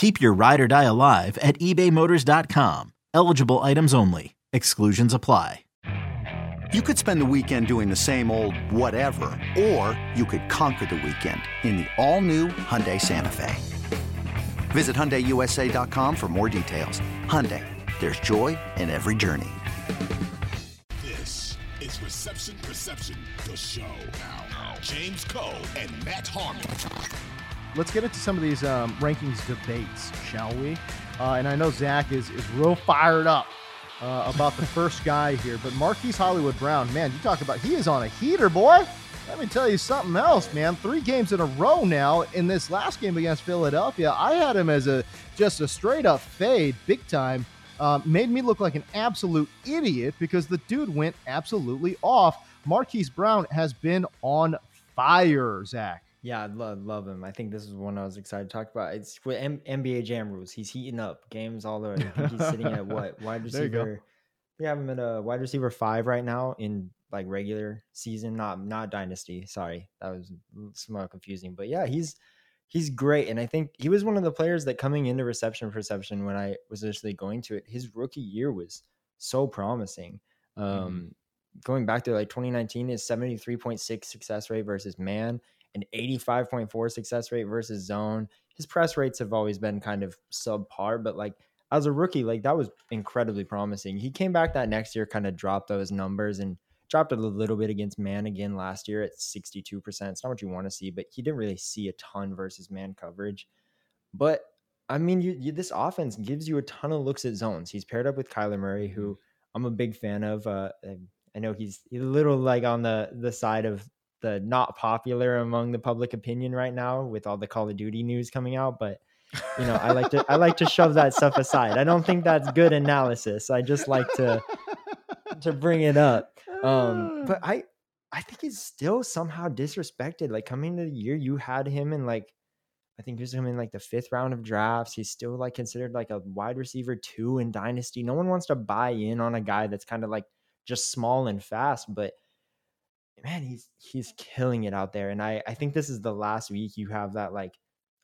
Keep your ride or die alive at ebaymotors.com. Eligible items only. Exclusions apply. You could spend the weekend doing the same old whatever, or you could conquer the weekend in the all-new Hyundai Santa Fe. Visit HyundaiUSA.com for more details. Hyundai, there's joy in every journey. This is Reception Perception, the show. Now, James Koh and Matt Harmon. Let's get into some of these um, rankings debates, shall we? Uh, and I know Zach is is real fired up uh, about the first guy here, but Marquise Hollywood Brown, man, you talk about he is on a heater, boy. Let me tell you something else, man. Three games in a row now. In this last game against Philadelphia, I had him as a just a straight up fade, big time. Uh, made me look like an absolute idiot because the dude went absolutely off. Marquise Brown has been on fire, Zach. Yeah, I love, love him. I think this is one I was excited to talk about. It's with M- NBA Jam rules. He's heating up games all over. I think he's sitting at what wide There you go. receiver? We have him at a wide receiver five right now in like regular season, not not dynasty. Sorry, that was somewhat confusing. But yeah, he's he's great, and I think he was one of the players that coming into reception perception when I was initially going to it. His rookie year was so promising. Um, Going back to like 2019, his 73.6 success rate versus man an 85.4 success rate versus zone. His press rates have always been kind of subpar, but like as a rookie, like that was incredibly promising. He came back that next year, kind of dropped those numbers and dropped a little bit against man again last year at 62%. It's not what you want to see, but he didn't really see a ton versus man coverage. But I mean, you, you this offense gives you a ton of looks at zones. He's paired up with Kyler Murray, who I'm a big fan of. Uh, I know he's, he's a little like on the the side of the not popular among the public opinion right now with all the Call of Duty news coming out, but you know, I like to I like to shove that stuff aside. I don't think that's good analysis. I just like to to bring it up. Um, but I I think he's still somehow disrespected. Like coming to the year, you had him in like I think he was him in like the fifth round of drafts. He's still like considered like a wide receiver two in dynasty. No one wants to buy in on a guy that's kind of like just small and fast, but man, he's he's killing it out there. And I I think this is the last week you have that like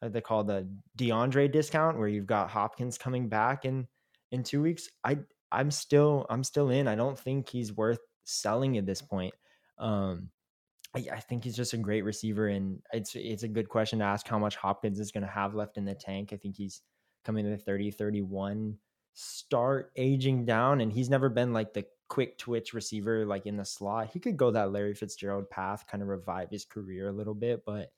they call the DeAndre discount where you've got Hopkins coming back in in two weeks. I I'm still I'm still in. I don't think he's worth selling at this point. Um, I, I think he's just a great receiver, and it's it's a good question to ask how much Hopkins is going to have left in the tank. I think he's coming to the 30, 31, start aging down, and he's never been like the quick twitch receiver like in the slot. He could go that Larry Fitzgerald path, kind of revive his career a little bit, but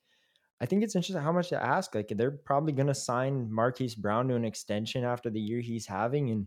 I think it's interesting how much to ask. Like they're probably going to sign Marquise Brown to an extension after the year he's having, and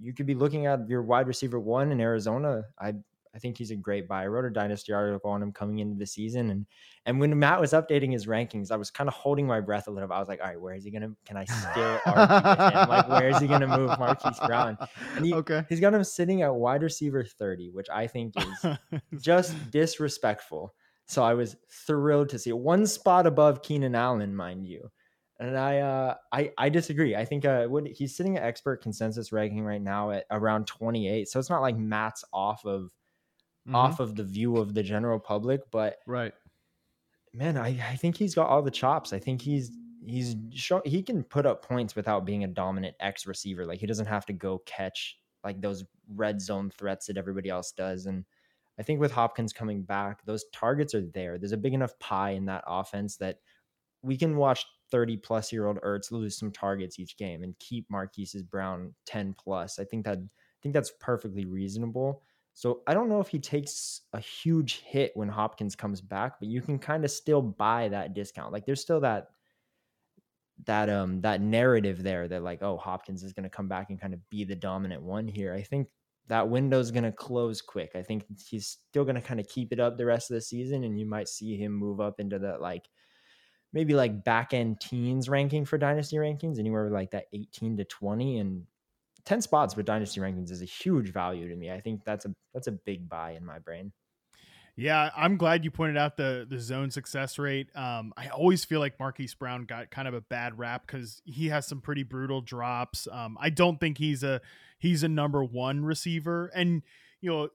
you could be looking at your wide receiver one in Arizona. I I think he's a great buy. I wrote a dynasty article on him coming into the season, and and when Matt was updating his rankings, I was kind of holding my breath a little bit. I was like, all right, where is he gonna? Can I still argue with him? Like, where is he gonna move Marquise Brown? And he, okay. he's got him sitting at wide receiver thirty, which I think is just disrespectful. So I was thrilled to see it. one spot above Keenan Allen, mind you. And I, uh, I, I disagree. I think uh, what he's sitting at expert consensus ranking right now at around 28. So it's not like Matt's off of Mhm. off of the view of the general public, but Right. man, I, I think he's got all the chops. I think he's he's show, he can put up points without being a dominant X receiver. Like he doesn't have to go catch like those red zone threats that everybody else does. And I think with Hopkins coming back, those targets are there. There's a big enough pie in that offense that we can watch 30 plus year old Ertz lose some targets each game and keep Marquise's Brown 10 plus. I think that I think that's perfectly reasonable. So I don't know if he takes a huge hit when Hopkins comes back, but you can kind of still buy that discount. Like there's still that that um that narrative there that like oh Hopkins is going to come back and kind of be the dominant one here. I think that window is going to close quick. I think he's still going to kind of keep it up the rest of the season and you might see him move up into that like maybe like back end teens ranking for dynasty rankings anywhere like that 18 to 20 and 10 spots with dynasty rankings is a huge value to me. I think that's a that's a big buy in my brain. Yeah, I'm glad you pointed out the the zone success rate. Um, I always feel like Marquise Brown got kind of a bad rap because he has some pretty brutal drops. Um, I don't think he's a he's a number one receiver, and you know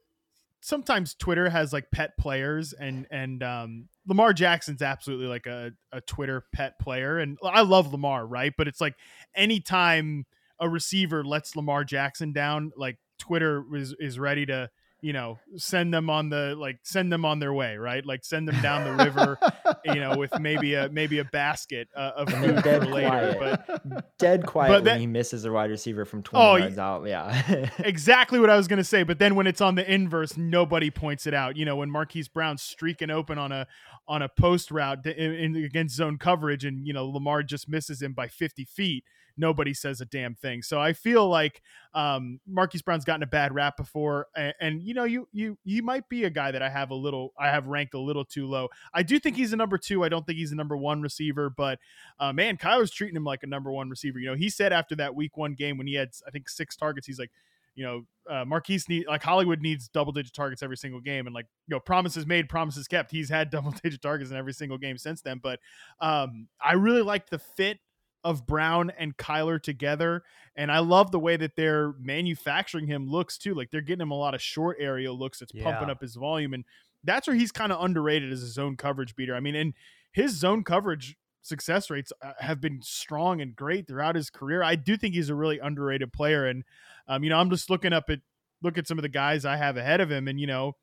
sometimes Twitter has like pet players, and and um, Lamar Jackson's absolutely like a a Twitter pet player, and I love Lamar, right? But it's like anytime a receiver lets Lamar Jackson down, like Twitter is is ready to you know send them on the like send them on their way right? Like send them down the river you know with maybe a maybe a basket uh, of food for later but dead quiet but when he misses a wide receiver from 20 oh, yards out yeah. Exactly what i was going to say but then when it's on the inverse nobody points it out. You know when marquise brown's streaking open on a on a post route in, in, against zone coverage and you know lamar just misses him by 50 feet nobody says a damn thing. So I feel like um, Marquise Brown's gotten a bad rap before, and, and, you know, you you you might be a guy that I have a little I have ranked a little too low. I do think he's a number two. I don't think he's a number one receiver, but uh, man, Kyler's treating him like a number one receiver. You know, he said after that Week One game when he had I think six targets, he's like you know, uh, Marquise need like Hollywood needs double digit targets every single game, and like you know, promises made, promises kept. He's had double digit targets in every single game since then. But um, I really like the fit of Brown and Kyler together. And I love the way that they're manufacturing him looks too. Like they're getting him a lot of short area looks that's yeah. pumping up his volume. And that's where he's kind of underrated as a zone coverage beater. I mean, and his zone coverage success rates uh, have been strong and great throughout his career. I do think he's a really underrated player. And, um, you know, I'm just looking up at, look at some of the guys I have ahead of him. And, you know,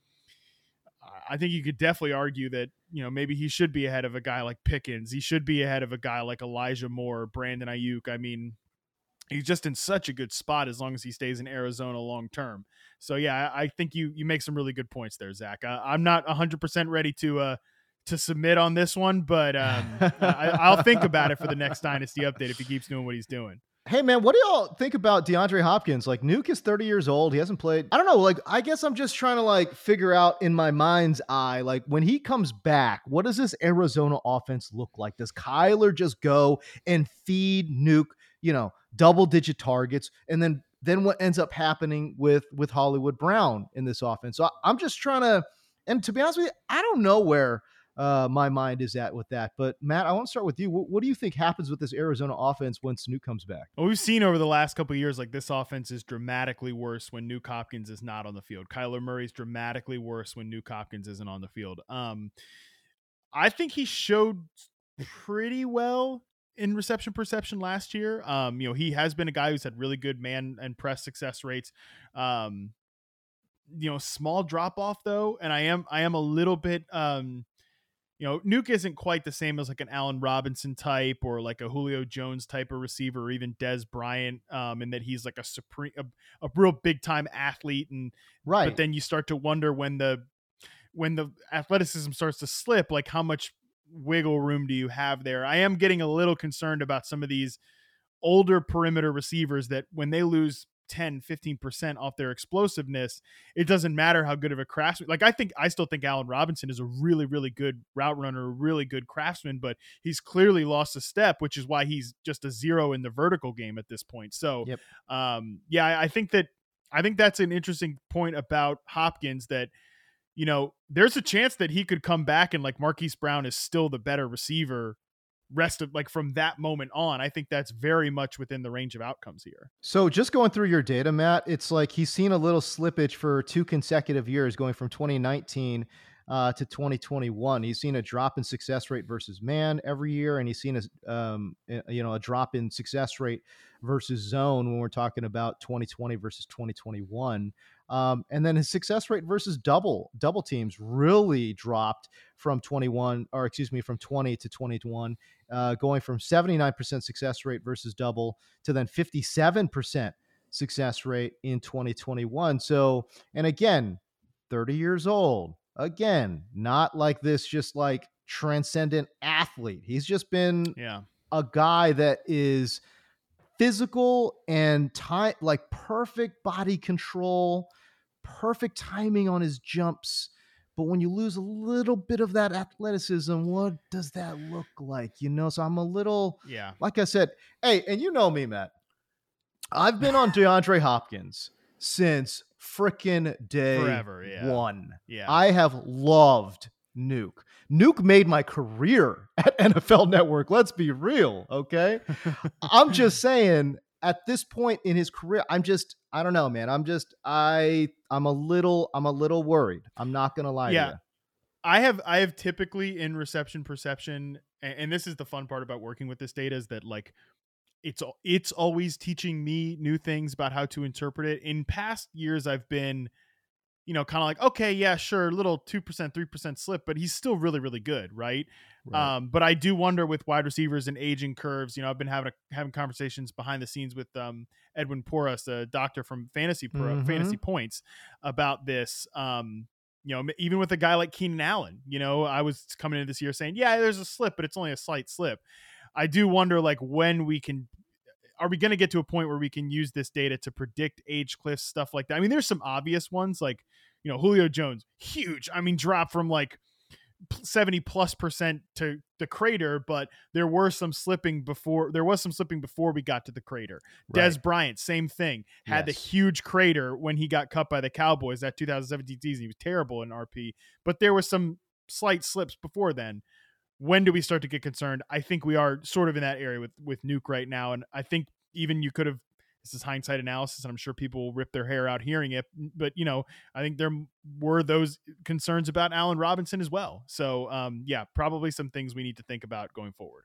I think you could definitely argue that you know maybe he should be ahead of a guy like Pickens. He should be ahead of a guy like Elijah Moore, Brandon Aiyuk. I mean, he's just in such a good spot as long as he stays in Arizona long term. So yeah, I, think you you make some really good points there, Zach. Uh, I'm not 100 percent ready to uh to submit on this one, but um, I, will think about it for the next Dynasty update if he keeps doing what he's doing. Hey man, what do y'all think about DeAndre Hopkins? Like Nuke is 30 years old. He hasn't played. I don't know. Like I guess I'm just trying to like figure out in my mind's eye, like when he comes back, what does this Arizona offense look like? Does Kyler just go and feed Nuke, you know, double digit targets, and then then what ends up happening with with Hollywood Brown in this offense? So I'm just trying to, and to be honest with you, I don't know where uh, my mind is at with that. But Matt, I want to start with you. What, what, do you think happens with this Arizona offense when Snoop comes back? Well, we've seen over the last couple of years, like this offense is dramatically worse when Nuke Hopkins is not on the field. Kyler Murray's dramatically worse when Nuke Hopkins isn't on the field. Um, I think he showed pretty well in reception perception last year. Um, you know, he has been a guy who's had really good man and press success rates. Um, you know, small drop off though, and I am I am a little bit um you know, Nuke isn't quite the same as like an Allen Robinson type or like a Julio Jones type of receiver or even Dez Bryant, um, in that he's like a supreme, a, a real big time athlete. And right, but then you start to wonder when the when the athleticism starts to slip, like how much wiggle room do you have there? I am getting a little concerned about some of these older perimeter receivers that when they lose 10 15% off their explosiveness it doesn't matter how good of a craftsman like i think i still think allen robinson is a really really good route runner a really good craftsman but he's clearly lost a step which is why he's just a zero in the vertical game at this point so yep. um yeah I, I think that i think that's an interesting point about hopkins that you know there's a chance that he could come back and like marquise brown is still the better receiver rest of like from that moment on i think that's very much within the range of outcomes here. So just going through your data matt it's like he's seen a little slippage for two consecutive years going from 2019 uh, to 2021 he's seen a drop in success rate versus man every year and he's seen a um, you know a drop in success rate versus zone when we're talking about 2020 versus 2021 um, and then his success rate versus double double teams really dropped from 21 or excuse me from 20 to 21, uh, going from 79% success rate versus double to then 57% success rate in 2021. So, and again, 30 years old. Again, not like this, just like transcendent athlete. He's just been Yeah. a guy that is physical and time like perfect body control, perfect timing on his jumps. But when you lose a little bit of that athleticism, what does that look like? You know, so I'm a little Yeah. like I said, hey, and you know me, Matt. I've been on DeAndre Hopkins since frickin' day Forever, yeah. one. Yeah. I have loved Nuke. Nuke made my career at NFL Network. Let's be real, okay? I'm just saying at this point in his career, I'm just I don't know, man. I'm just I I'm a little I'm a little worried. I'm not going to lie Yeah. to you. I have I have typically in reception perception, and, and this is the fun part about working with this data is that like it's it's always teaching me new things about how to interpret it. In past years, I've been, you know, kind of like okay, yeah, sure, little two percent, three percent slip, but he's still really really good, right? Right. Um, but I do wonder with wide receivers and aging curves. You know, I've been having a, having conversations behind the scenes with um, Edwin Porras, a doctor from Fantasy Pro, Mhm. Fantasy Points, about this. Um, you know, even with a guy like Keenan Allen, you know, I was coming into this year saying, yeah, there's a slip, but it's only a slight slip. I do wonder, like, when we can. Are we going to get to a point where we can use this data to predict age cliffs, stuff like that? I mean, there's some obvious ones, like you know, Julio Jones, huge. I mean, drop from like 70 plus percent to the crater, but there were some slipping before there was some slipping before we got to the crater. Dez Bryant, same thing, had Yes. the huge crater when he got cut by the Cowboys that 2017 season. He was terrible in RP, but there was some slight slips before then. When do we start to get concerned? I think we are sort of in that area with with Nuke right now, and I think even you could have. This is hindsight analysis, and I'm sure people will rip their hair out hearing it. But you know, I think there were those concerns about Allen Robinson as well. So, um, yeah, probably some things we need to think about going forward.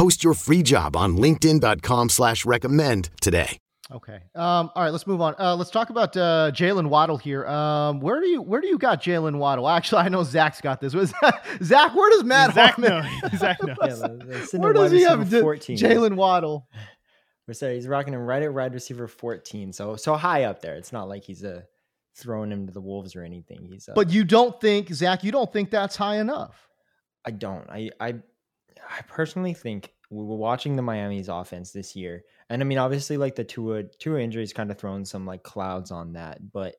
Post your free job on linkedin.com slash recommend today. Okay. Um, all right, let's move on. Uh, let's talk about uh, Jaylen Waddle here. Um, where do you where do you got Jaylen Waddle? Actually, I know Zach's got this. Was Zach? Where does Matt Zach Harmon? knows. Zach knows. Yeah, the- the where does he have receiver 14. Jaylen Waddle? We're sorry, he's rocking him right at wide receiver 14. So so high up there. It's not like he's uh, throwing him to the wolves or anything. He's uh, But you don't think Zach? You don't think that's high enough? I don't. I I I personally think we were watching the Miami's offense this year, and I mean, obviously, like the Tua Tua injuries kind of thrown some like clouds on that, but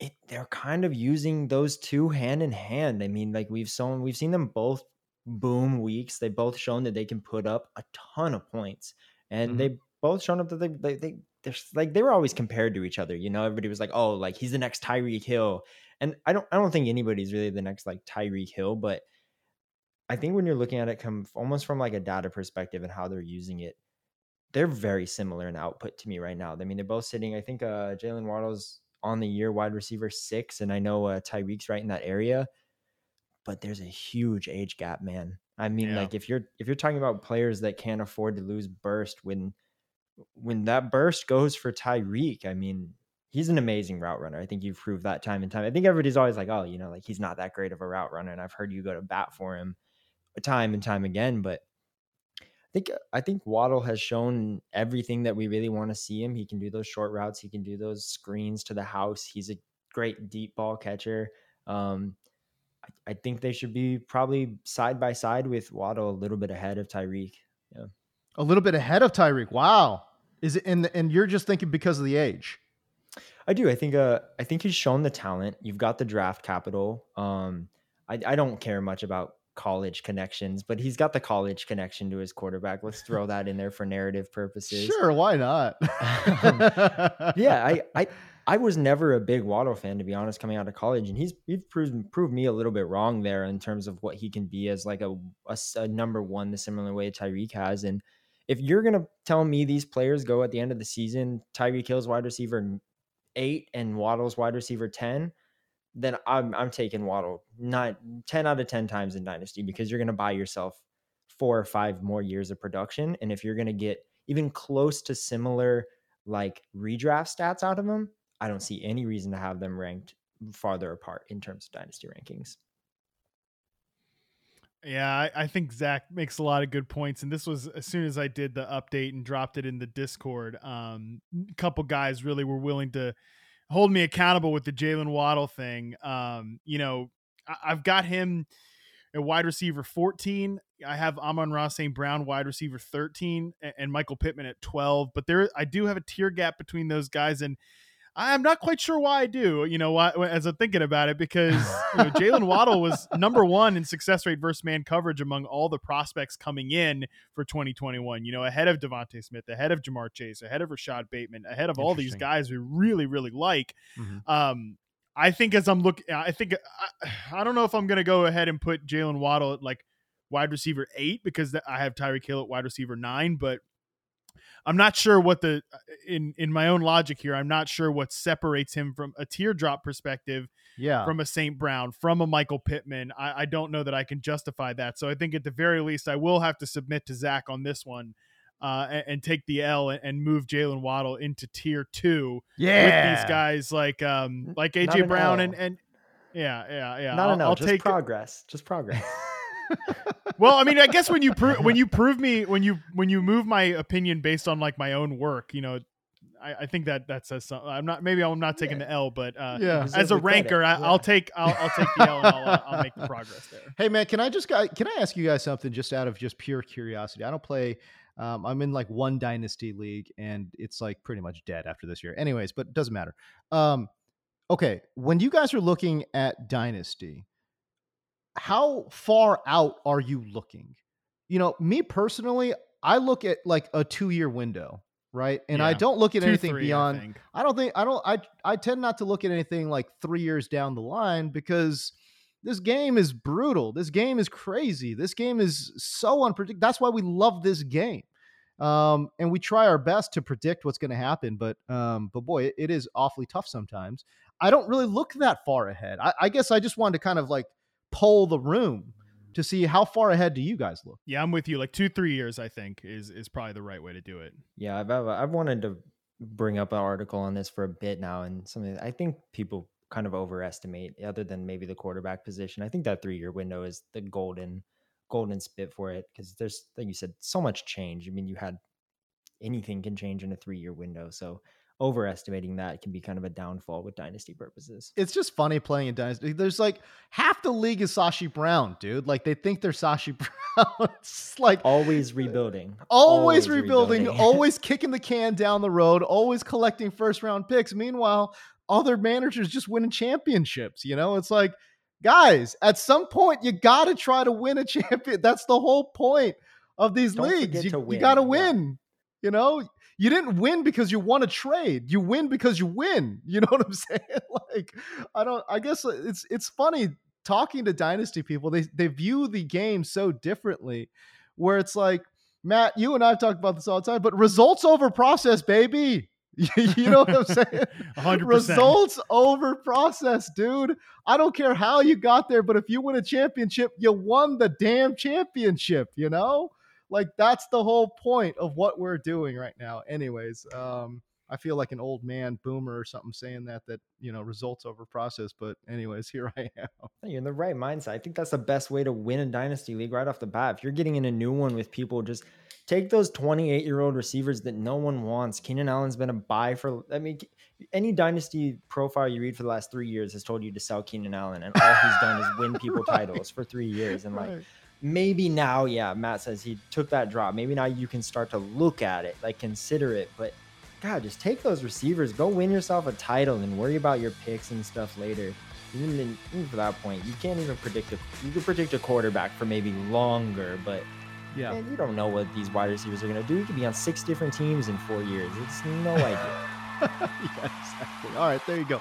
it they're kind of using those two hand in hand. I mean, like we've shown we've seen them both boom weeks. They both shown that they can put up a ton of points, and Mhm. they both shown up that they they, they they're like they were always compared to each other. You know, everybody was like, oh, like he's the next Tyreek Hill, and I don't I don't think anybody's really the next like Tyreek Hill, but I think when you're looking at it come almost from like a data perspective and how they're using it, they're very similar in output to me right now. I mean, they're both sitting. I think uh, Jaylen Waddle's on the year wide receiver six, and I know uh, Tyreek's right in that area. But there's a huge age gap, man. I mean, Yeah. like if you're if you're talking about players that can't afford to lose burst when when that burst goes for Tyreek, I mean, he's an amazing route runner. I think you've proved that time and time. I think everybody's always like, oh, you know, like he's not that great of a route runner, and I've heard you go to bat for him time and time again. But I think I think Waddle has shown everything that we really want to see him. He can do those short routes. He can do those screens to the house. He's a great deep ball catcher. Um, I, I think they should be probably side by side with Waddle a little bit ahead of Tyreek. Yeah, A little bit ahead of Tyreek. Wow. Is it? And and you're just thinking because of the age. I do. I think. Uh, I think he's shown the talent. You've got the draft capital. Um, I, I don't care much about college connections, but he's got the college connection to his quarterback. Let's throw that in there for narrative purposes. Sure, why not? yeah, I, I I was never a big Waddle fan to be honest, coming out of college, and he's he's proved proved me a little bit wrong there in terms of what he can be as like a a number one, the similar way Tyreek has. And if you're gonna tell me these players go at the end of the season, Tyreek Hill's wide receiver eight and Waddle's wide receiver ten, then I'm I'm taking Waddle not 10 out of 10 times in Dynasty because you're to buy yourself four or five more years of production. And if you're to get even close to similar like redraft stats out of them, I don't see any reason to have them ranked farther apart in terms of Dynasty rankings. Yeah, I, I, think Zach makes a lot of good points, and this was as soon as I did the update and dropped it in the Discord. Um, a couple guys really were willing to hold me accountable with the Jaylen Waddle thing. Um, you know, I, I've got him at wide receiver 14. I have Amon-Ra St. Brown, wide receiver 13, and, and Michael Pittman at 12. But there, I do have a tier gap between those guys, and I'm not quite sure why I do. You know, why, as I'm thinking about it, because you know, Jaylen Waddle was number one in success rate versus man coverage among all the prospects coming in for 2021. You know, ahead of DeVonta Smith, ahead of Ja'Marr Chase, ahead of Rashod Bateman, ahead of all these guys we really, really like. Mm-hmm. Um, I think as I'm looking, I think I, I don't know if I'm going to go ahead and put Jaylen Waddle at like wide receiver eight because I have Tyreek Hill at wide receiver nine, but I'm not sure what the in in my own logic here. I'm not sure what separates him from a teardrop perspective. Yeah, from a St. Brown, from a Michael Pittman. I, I don't know that I can justify that. So I think at the very least, I will have to submit to Zach on this one. Uh, and, and, take the L and, and move Jaylen Waddle into tier two. Yeah, with these guys like um like AJ Brown and and yeah yeah yeah. Not I'll, an L, I'll just take progress, it. just progress. well, I mean, I guess when you prove when you prove me when you when you move my opinion based on like my own work, you know, I, I think that that says something. I'm not maybe I'm not taking yeah. the L, but uh, yeah. as a ranker, I, will take I'll, I'll, take the L and I'll, uh, I'll make the progress there. Hey man, can I just can I ask you guys something just out of just pure curiosity? I don't play. Um, I'm in like one dynasty league, and it's like pretty much dead after this year. Anyways, but it doesn't matter. Um, okay, when you guys are looking at dynasty, how far out are you looking? You know, me personally, I look at like a two year window, right? And yeah. I don't look at two, anything three, beyond. I, I, don't think I don't. I I tend not to look at anything like three years down the line because this game is brutal. This game is crazy. This game is so unpredictable. That's why we love this game. Um, and we try our best to predict what's going to happen, but um, but boy, it, it is awfully tough sometimes. I don't really look that far ahead. I, I guess I just wanted to kind of like poll the room to see how far ahead do you guys look. Yeah, I'm with you. Like two, three years, I think is is probably the right way to do it. Yeah, I've I've, I've wanted to bring up an article on this for a bit now, and something I think people kind of overestimate, other than maybe the quarterback position. I think that three year window is the golden golden spit for it because there's like you said so much change. I mean, you had anything can change in a three year window, so overestimating that can be kind of a downfall with dynasty purposes. It's just funny playing in dynasty. There's like half the league is Sashi Brown, dude. Like they think they're Sashi Brown. it's like always rebuilding. Uh, always, always rebuilding, rebuilding. always kicking the can down the road, always collecting first round picks. Meanwhile, other managers just winning championships, you know? It's like guys, at some point you got to try to win a champion. That's the whole point of these Don't leagues. You, you got to win. Yeah. You know, you didn't win because you won a trade. You win because you win. You know what I'm saying? like, I don't. I guess uh, it's it's funny talking to dynasty people. They they view the game so differently, where it's like Matt, you and I've talked about this all the time, but results over process, baby. you know what I'm saying? 100%. Results over process, dude. I don't care how you got there, but if you win a championship, you won the damn championship, you know? Like that's the whole point of what we're doing right now. Anyways, um, I feel like an old man boomer or something saying that that you know results over process. But anyways, here I am. You're in the right mindset. I think that's the best way to win a dynasty league right off the bat. If you're getting in a new one with people, just take those 28 year old receivers that no one wants. Keenan Allen's been a buy for. I mean, any dynasty profile you read for the last three years has told you to sell Keenan Allen, and all he's done is win people right. titles for three years. And like, right maybe now, yeah, Matt says he took that drop. Maybe now you can start to look at it, like consider it. But God, just take those receivers, go win yourself a title, and worry about your picks and stuff later. Even, even for that point, you can't even predict a you can predict a quarterback for maybe longer, but yeah, man, you don't know what these wide receivers are gonna do. You could be on six different teams in four years. It's no idea. yeah, exactly. All right, there you go.